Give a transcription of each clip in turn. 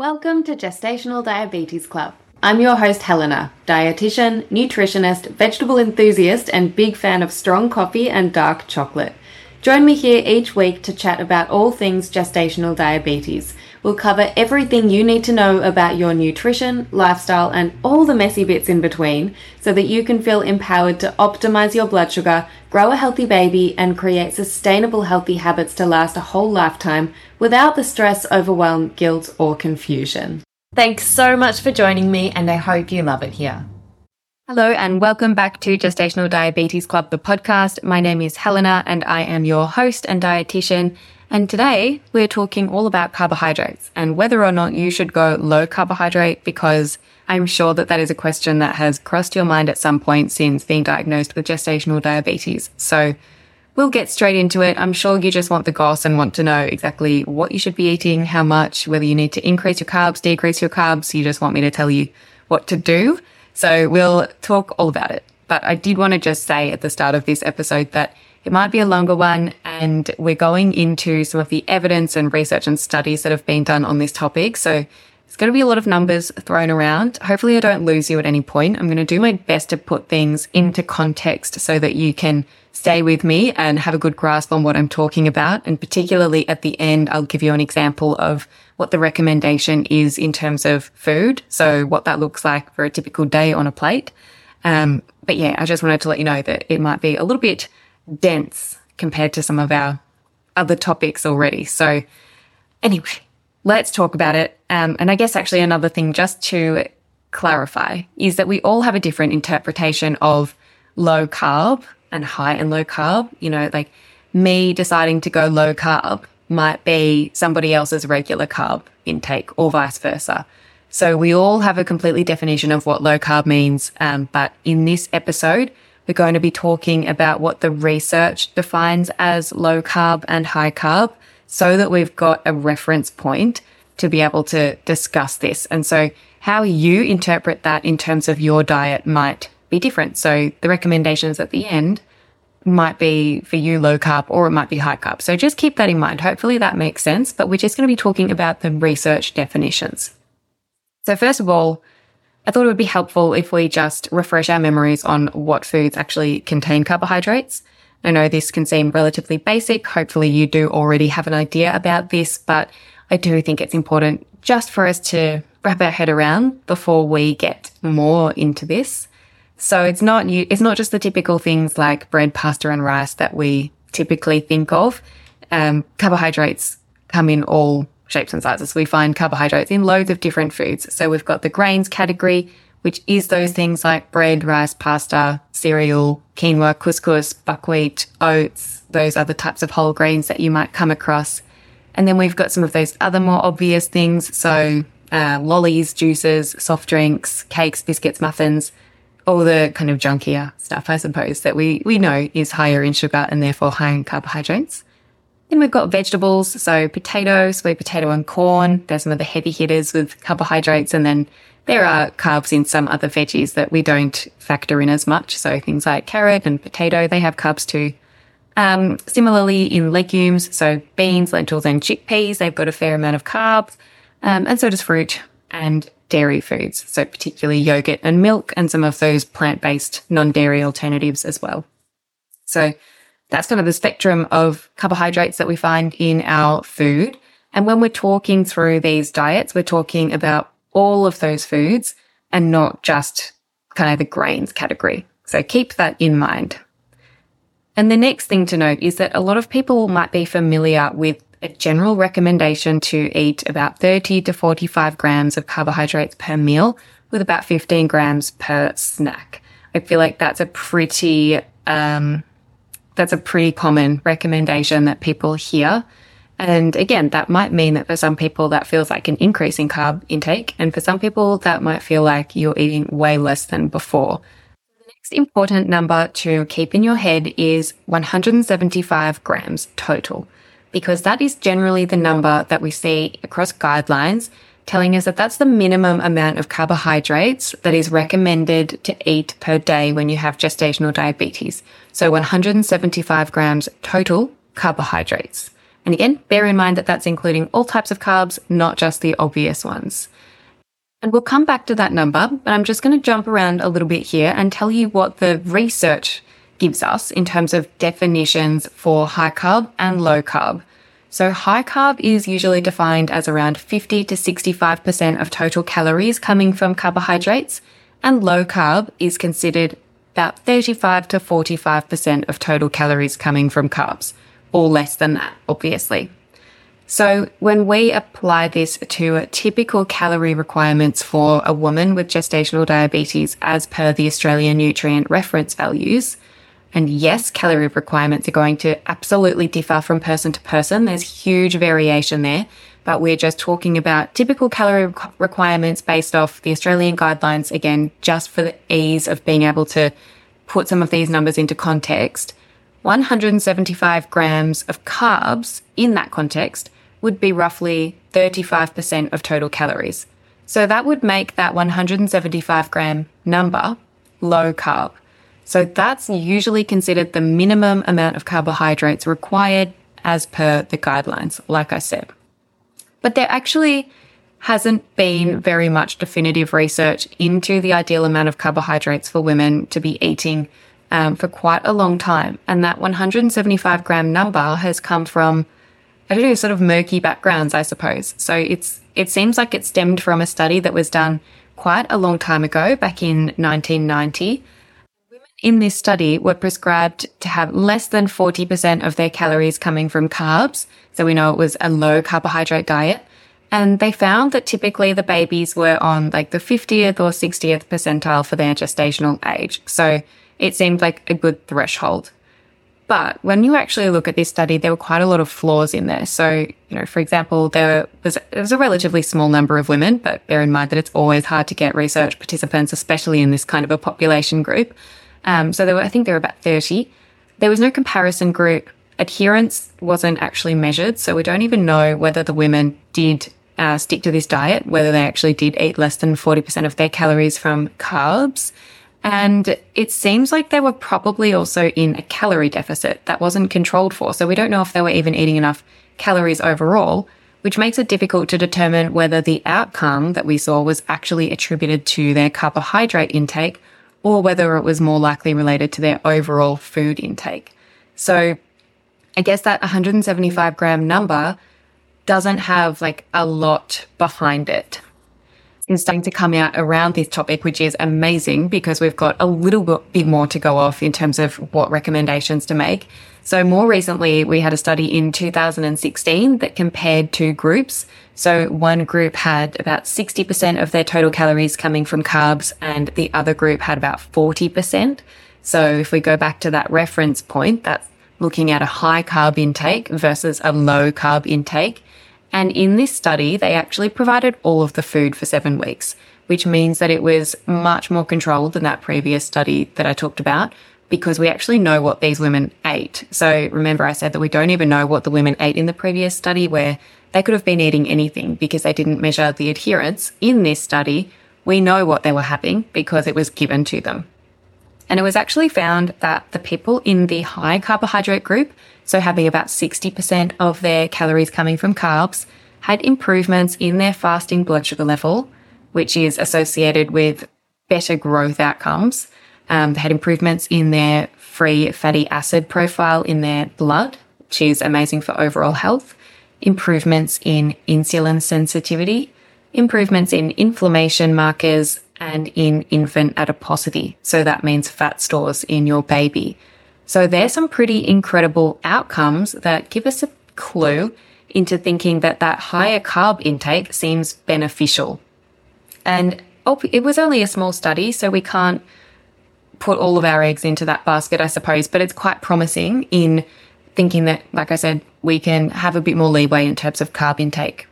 Welcome to Gestational Diabetes Club. I'm your host, Helena, dietitian, nutritionist, vegetable enthusiast, and big fan of strong coffee and dark chocolate. Join me here each week to chat about all things gestational diabetes. We'll cover everything you need to know about your nutrition, lifestyle, and all the messy bits in between so that you can feel empowered to optimize your blood sugar, grow a healthy baby, and create sustainable healthy habits to last a whole lifetime without the stress, overwhelm, guilt, or confusion. Thanks so much for joining me, and I hope you love it here. Hello, and welcome back to Gestational Diabetes Club, the podcast. My name is Helena, and I am your host and dietitian. And today we're talking all about carbohydrates and whether or not you should go low carbohydrate because I'm sure that that is a question that has crossed your mind at some point since being diagnosed with gestational diabetes. So we'll get straight into it. I'm sure you just want the goss and want to know exactly what you should be eating, how much, whether you need to increase your carbs, decrease your carbs. You just want me to tell you what to do. So we'll talk all about it. But I did want to just say at the start of this episode that it might be a longer one and we're going into some of the evidence and research and studies that have been done on this topic. So it's going to be a lot of numbers thrown around. Hopefully I don't lose you at any point. I'm going to do my best to put things into context so that you can stay with me and have a good grasp on what I'm talking about. And particularly at the end, I'll give you an example of what the recommendation is in terms of food. So what that looks like for a typical day on a plate. Um, but yeah, I just wanted to let you know that it might be a little bit dense compared to some of our other topics already. So anyway, let's talk about it. Um, and I guess actually another thing just to clarify is that we all have a different interpretation of low carb and high and low carb. You know, like me deciding to go low carb might be somebody else's regular carb intake or vice versa. So we all have a completely definition of what low carb means. Um, but in this episode, we're going to be talking about what the research defines as low carb and high carb so that we've got a reference point to be able to discuss this. And so how you interpret that in terms of your diet might be different. So the recommendations at the end might be for you low carb or it might be high carb. So just keep that in mind. Hopefully that makes sense, but we're just going to be talking about the research definitions. So first of all, I thought it would be helpful if we just refresh our memories on what foods actually contain carbohydrates. I know this can seem relatively basic. Hopefully you do already have an idea about this, but I do think it's important just for us to wrap our head around before we get more into this. So it's not it's not just the typical things like bread, pasta, and rice that we typically think of. Um, carbohydrates come in all shapes and sizes. We find carbohydrates in loads of different foods. So we've got the grains category, which is those things like bread, rice, pasta, cereal, quinoa, couscous, buckwheat, oats, those other types of whole grains that you might come across. And then we've got some of those other more obvious things. So uh, lollies, juices, soft drinks, cakes, biscuits, muffins, all the kind of junkier stuff, I suppose, that we, we know is higher in sugar and therefore higher in carbohydrates. Then we've got vegetables, so potato, sweet potato and corn. There's some of the heavy hitters with carbohydrates. And then there are carbs in some other veggies that we don't factor in as much. So things like carrot and potato, they have carbs too. Um, similarly in legumes, so beans, lentils and chickpeas, they've got a fair amount of carbs. Um, and so does fruit and dairy foods, so particularly yogurt and milk and some of those plant-based non-dairy alternatives as well. So that's kind of the spectrum of carbohydrates that we find in our food. And when we're talking through these diets, we're talking about all of those foods and not just kind of the grains category. So keep that in mind. And the next thing to note is that a lot of people might be familiar with a general recommendation to eat about 30 to 45 grams of carbohydrates per meal with about 15 grams per snack. I feel like that's a pretty, um, that's a pretty common recommendation that people hear. And again, that might mean that for some people that feels like an increase in carb intake. And for some people that might feel like you're eating way less than before. Next important number to keep in your head is 175 grams total because that is generally the number that we see across guidelines telling us that that's the minimum amount of carbohydrates that is recommended to eat per day when you have gestational diabetes. So 175 grams total carbohydrates. And again, bear in mind that that's including all types of carbs, not just the obvious ones. And we'll come back to that number, but I'm just going to jump around a little bit here and tell you what the research gives us in terms of definitions for high carb and low carb. So high carb is usually defined as around 50 to 65% of total calories coming from carbohydrates, and low carb is considered about 35 to 45% of total calories coming from carbs, or less than that, obviously. So when we apply this to typical calorie requirements for a woman with gestational diabetes as per the Australian nutrient reference values, and yes, calorie requirements are going to absolutely differ from person to person. There's huge variation there, but we're just talking about typical calorie requirements based off the Australian guidelines. Again, just for the ease of being able to put some of these numbers into context. 175 grams of carbs in that context would be roughly 35% of total calories. So that would make that 175 gram number low carb. So that's usually considered the minimum amount of carbohydrates required as per the guidelines, like I said. But there actually hasn't been very much definitive research into the ideal amount of carbohydrates for women to be eating um, for quite a long time. And that 175 gram number has come from I don't know, sort of murky backgrounds, I suppose. So it's it seems like it stemmed from a study that was done quite a long time ago, back in 1990. Women in this study were prescribed to have less than 40% of their calories coming from carbs. So we know it was a low carbohydrate diet. And they found that typically the babies were on like the 50th or 60th percentile for their gestational age. So it seemed like a good threshold. But when you actually look at this study, there were quite a lot of flaws in there. So, you know, for example, there was, was a relatively small number of women, but bear in mind that it's always hard to get research participants, especially in this kind of a population group. Um, so there were, I think there were about 30. There was no comparison group. Adherence wasn't actually measured. So we don't even know whether the women did uh, stick to this diet, whether they actually did eat less than 40% of their calories from carbs. And it seems like they were probably also in a calorie deficit that wasn't controlled for. So we don't know if they were even eating enough calories overall, which makes it difficult to determine whether the outcome that we saw was actually attributed to their carbohydrate intake or whether it was more likely related to their overall food intake. So I guess that 175 gram number doesn't have like a lot behind it is starting to come out around this topic, which is amazing because we've got a little bit more to go off in terms of what recommendations to make. So more recently, we had a study in 2016 that compared two groups. So one group had about 60% of their total calories coming from carbs and the other group had about 40%. So if we go back to that reference point, that's looking at a high carb intake versus a low carb intake. And in this study, they actually provided all of the food for seven weeks, which means that it was much more controlled than that previous study that I talked about because we actually know what these women ate. So remember I said that we don't even know what the women ate in the previous study where they could have been eating anything because they didn't measure the adherence. In this study, we know what they were having because it was given to them. And it was actually found that the people in the high carbohydrate group, so having about 60% of their calories coming from carbs, had improvements in their fasting blood sugar level, which is associated with better growth outcomes. Um, they had improvements in their free fatty acid profile in their blood, which is amazing for overall health. Improvements in insulin sensitivity, improvements in inflammation markers, and in infant adiposity. So that means fat stores in your baby. So there's some pretty incredible outcomes that give us a clue into thinking that that higher carb intake seems beneficial. And it was only a small study, so we can't put all of our eggs into that basket, I suppose, but it's quite promising in thinking that, like I said, we can have a bit more leeway in terms of carb intake.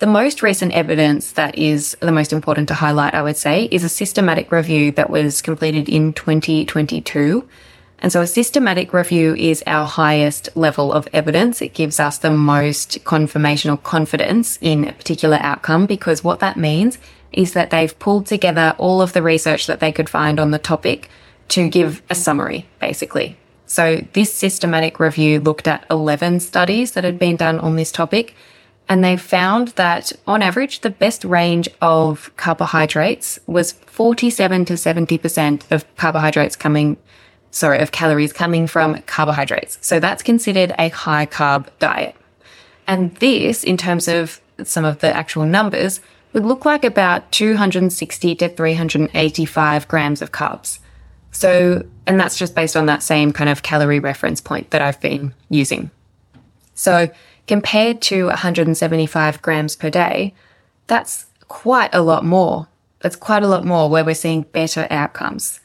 The most recent evidence that is the most important to highlight, I would say, is a systematic review that was completed in 2022. And so a systematic review is our highest level of evidence. It gives us the most confirmation or confidence in a particular outcome because what that means is that they've pulled together all of the research that they could find on the topic to give a summary, basically. So this systematic review looked at 11 studies that had been done on this topic. And they found that on average, the best range of carbohydrates was 47 to 70% of carbohydrates coming, sorry, of calories coming from carbohydrates. So that's considered a high carb diet. And this, in terms of some of the actual numbers, would look like about 260 to 385 grams of carbs. So, and that's just based on that same kind of calorie reference point that I've been using. So, compared to 175 grams per day, that's quite a lot more. That's quite a lot more where we're seeing better outcomes.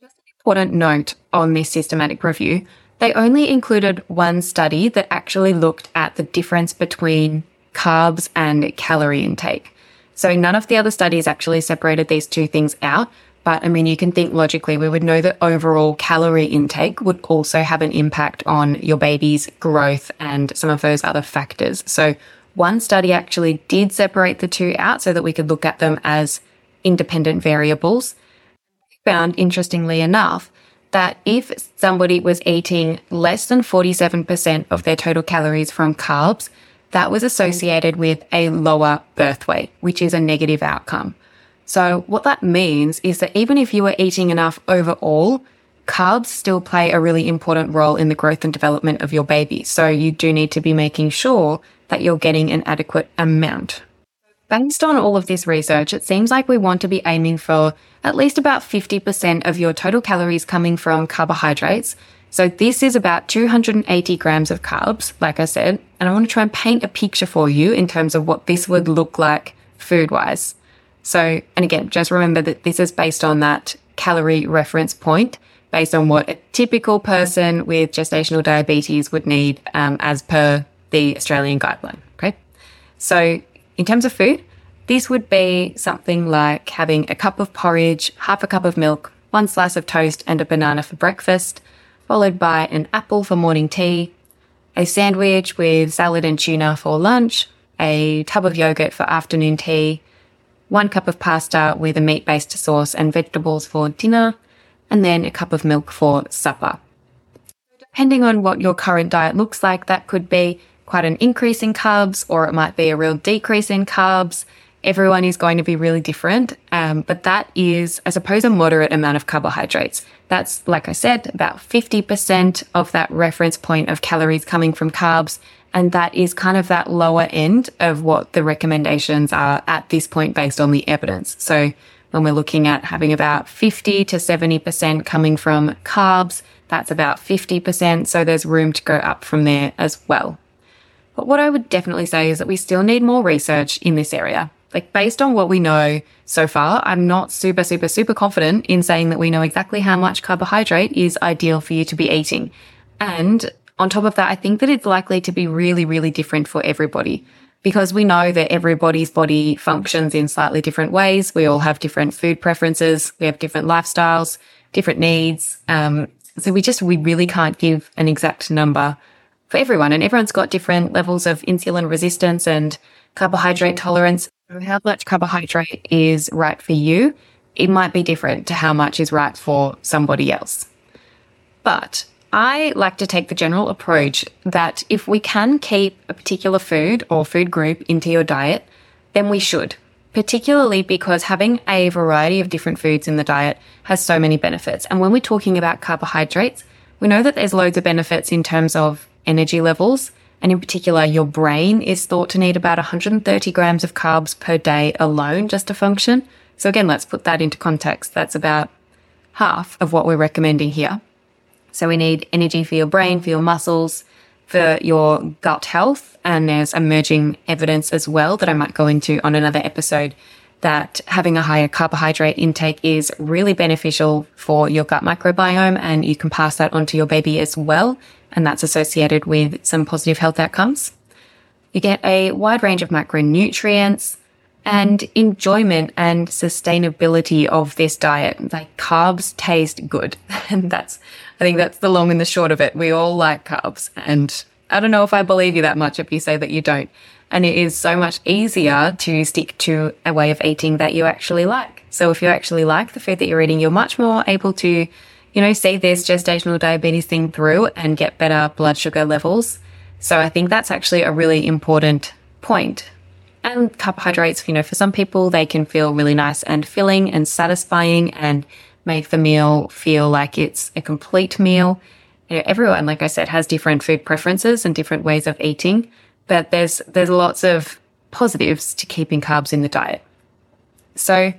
Just an important note on this systematic review they only included one study that actually looked at the difference between carbs and calorie intake. So none of the other studies actually separated these two things out, but I mean, you can think logically, we would know that overall calorie intake would also have an impact on your baby's growth and some of those other factors. So one study actually did separate the two out so that we could look at them as independent variables. We found interestingly enough that if somebody was eating less than 47% of their total calories from carbs, that was associated with a lower birth weight, which is a negative outcome. So what that means is that even if you are eating enough overall, carbs still play a really important role in the growth and development of your baby. So you do need to be making sure that you're getting an adequate amount. Based on all of this research, it seems like we want to be aiming for at least about 50% of your total calories coming from carbohydrates. So this is about 280 grams of carbs, like I said, and I want to try and paint a picture for you in terms of what this would look like food wise. So, and again, just remember that this is based on that calorie reference point, based on what a typical person with gestational diabetes would need um, as per the Australian guideline. Okay. So, in terms of food, this would be something like having a cup of porridge, half a cup of milk, one slice of toast, and a banana for breakfast, followed by an apple for morning tea, a sandwich with salad and tuna for lunch, a tub of yogurt for afternoon tea, one cup of pasta with a meat based sauce and vegetables for dinner, and then a cup of milk for supper. Depending on what your current diet looks like, that could be quite an increase in carbs or it might be a real decrease in carbs. Everyone is going to be really different. Um, but that is, I suppose, a moderate amount of carbohydrates. That's, like I said, about 50% of that reference point of calories coming from carbs and that is kind of that lower end of what the recommendations are at this point based on the evidence. So when we're looking at having about 50 to 70% coming from carbs, that's about 50%. So there's room to go up from there as well. But what I would definitely say is that we still need more research in this area. Like based on what we know so far, I'm not super, super, super confident in saying that we know exactly how much carbohydrate is ideal for you to be eating. And on top of that, I think that it's likely to be really, really different for everybody because we know that everybody's body functions in slightly different ways. We all have different food preferences. We have different lifestyles, different needs. Um, so we just, we really can't give an exact number for everyone and everyone's got different levels of insulin resistance and carbohydrate tolerance. How much carbohydrate is right for you? It might be different to how much is right for somebody else. But I like to take the general approach that if we can keep a particular food or food group into your diet, then we should, particularly because having a variety of different foods in the diet has so many benefits. And when we're talking about carbohydrates, we know that there's loads of benefits in terms of energy levels. And in particular, your brain is thought to need about 130 grams of carbs per day alone just to function. So again, let's put that into context. That's about half of what we're recommending here. So we need energy for your brain, for your muscles, for your gut health. And there's emerging evidence as well that I might go into on another episode that having a higher carbohydrate intake is really beneficial for your gut microbiome and you can pass that on to your baby as well. And that's associated with some positive health outcomes. You get a wide range of macronutrients, and enjoyment and sustainability of this diet. Like carbs taste good. And that's, I think that's the long and the short of it. We all like carbs. And I don't know if I believe you that much if you say that you don't. And it is so much easier to stick to a way of eating that you actually like. So if you actually like the food that you're eating, you're much more able to you know, see this gestational diabetes thing through and get better blood sugar levels. So I think that's actually a really important point. And carbohydrates, you know, for some people, they can feel really nice and filling and satisfying and make the meal feel like it's a complete meal. You know, everyone, like I said, has different food preferences and different ways of eating, but there's, there's lots of positives to keeping carbs in the diet. So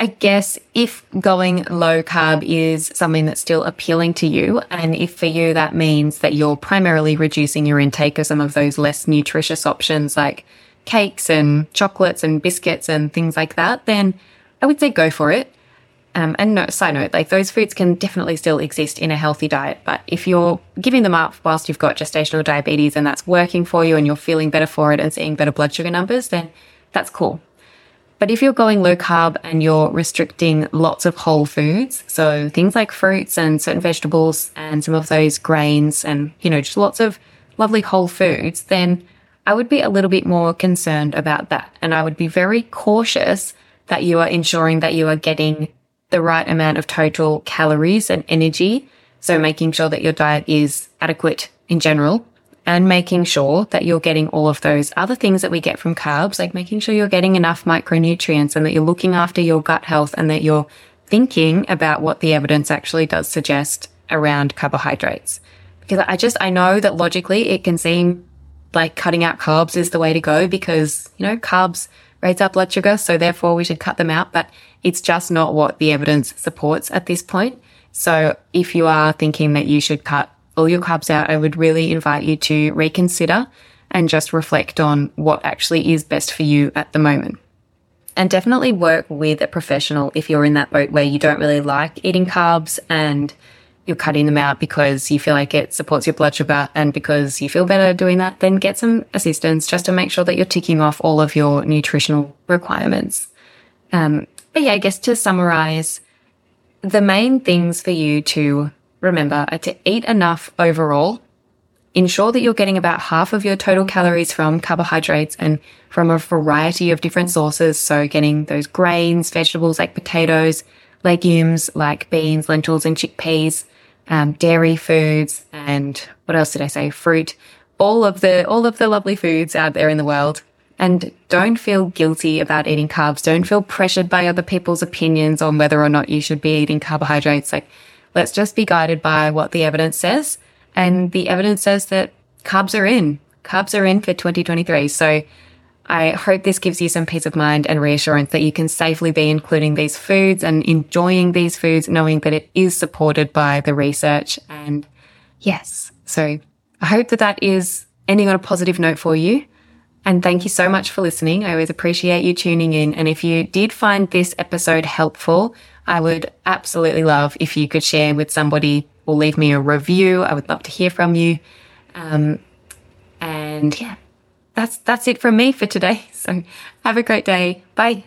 I guess if going low carb is something that's still appealing to you, and if for you that means that you're primarily reducing your intake of some of those less nutritious options like cakes and chocolates and biscuits and things like that, then I would say go for it. Um, and no, side note, like those foods can definitely still exist in a healthy diet. But if you're giving them up whilst you've got gestational diabetes and that's working for you and you're feeling better for it and seeing better blood sugar numbers, then that's cool. But if you're going low carb and you're restricting lots of whole foods, so things like fruits and certain vegetables and some of those grains and, you know, just lots of lovely whole foods, then I would be a little bit more concerned about that. And I would be very cautious that you are ensuring that you are getting the right amount of total calories and energy. So making sure that your diet is adequate in general and making sure that you're getting all of those other things that we get from carbs, like making sure you're getting enough micronutrients and that you're looking after your gut health and that you're thinking about what the evidence actually does suggest around carbohydrates. Because I just, I know that logically it can seem like cutting out carbs is the way to go because, you know, carbs raise our blood sugar. So therefore we should cut them out. But it's just not what the evidence supports at this point. So if you are thinking that you should cut all your carbs out, I would really invite you to reconsider and just reflect on what actually is best for you at the moment. And definitely work with a professional if you're in that boat where you don't really like eating carbs and you're cutting them out because you feel like it supports your blood sugar and because you feel better doing that, then get some assistance just to make sure that you're ticking off all of your nutritional requirements. Um, yeah, I guess to summarize, the main things for you to remember are to eat enough overall. Ensure that you're getting about half of your total calories from carbohydrates and from a variety of different sources. So getting those grains, vegetables like potatoes, legumes like beans, lentils, and chickpeas, um, dairy foods, and what else did I say? Fruit. All of the, all of the lovely foods out there in the world. And don't feel guilty about eating carbs. Don't feel pressured by other people's opinions on whether or not you should be eating carbohydrates. Like, let's just be guided by what the evidence says. And the evidence says that carbs are in. Carbs are in for 2023. So I hope this gives you some peace of mind and reassurance that you can safely be including these foods and enjoying these foods, knowing that it is supported by the research. And yes, so I hope that that is ending on a positive note for you. And thank you so much for listening. I always appreciate you tuning in. And if you did find this episode helpful, I would absolutely love if you could share with somebody or leave me a review. I would love to hear from you. Um, and yeah, that's that's it from me for today. So have a great day. Bye.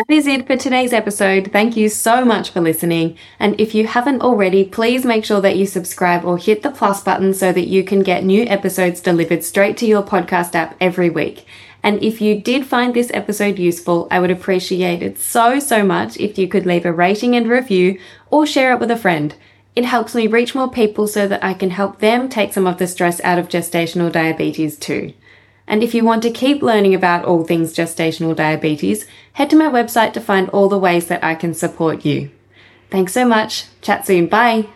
That is it for today's episode. Thank you so much for listening. And if you haven't already, please make sure that you subscribe or hit the plus button so that you can get new episodes delivered straight to your podcast app every week. And if you did find this episode useful, I would appreciate it so, so much if you could leave a rating and review or share it with a friend. It helps me reach more people so that I can help them take some of the stress out of gestational diabetes too. And if you want to keep learning about all things gestational diabetes, head to my website to find all the ways that I can support you. Thanks so much. Chat soon. Bye.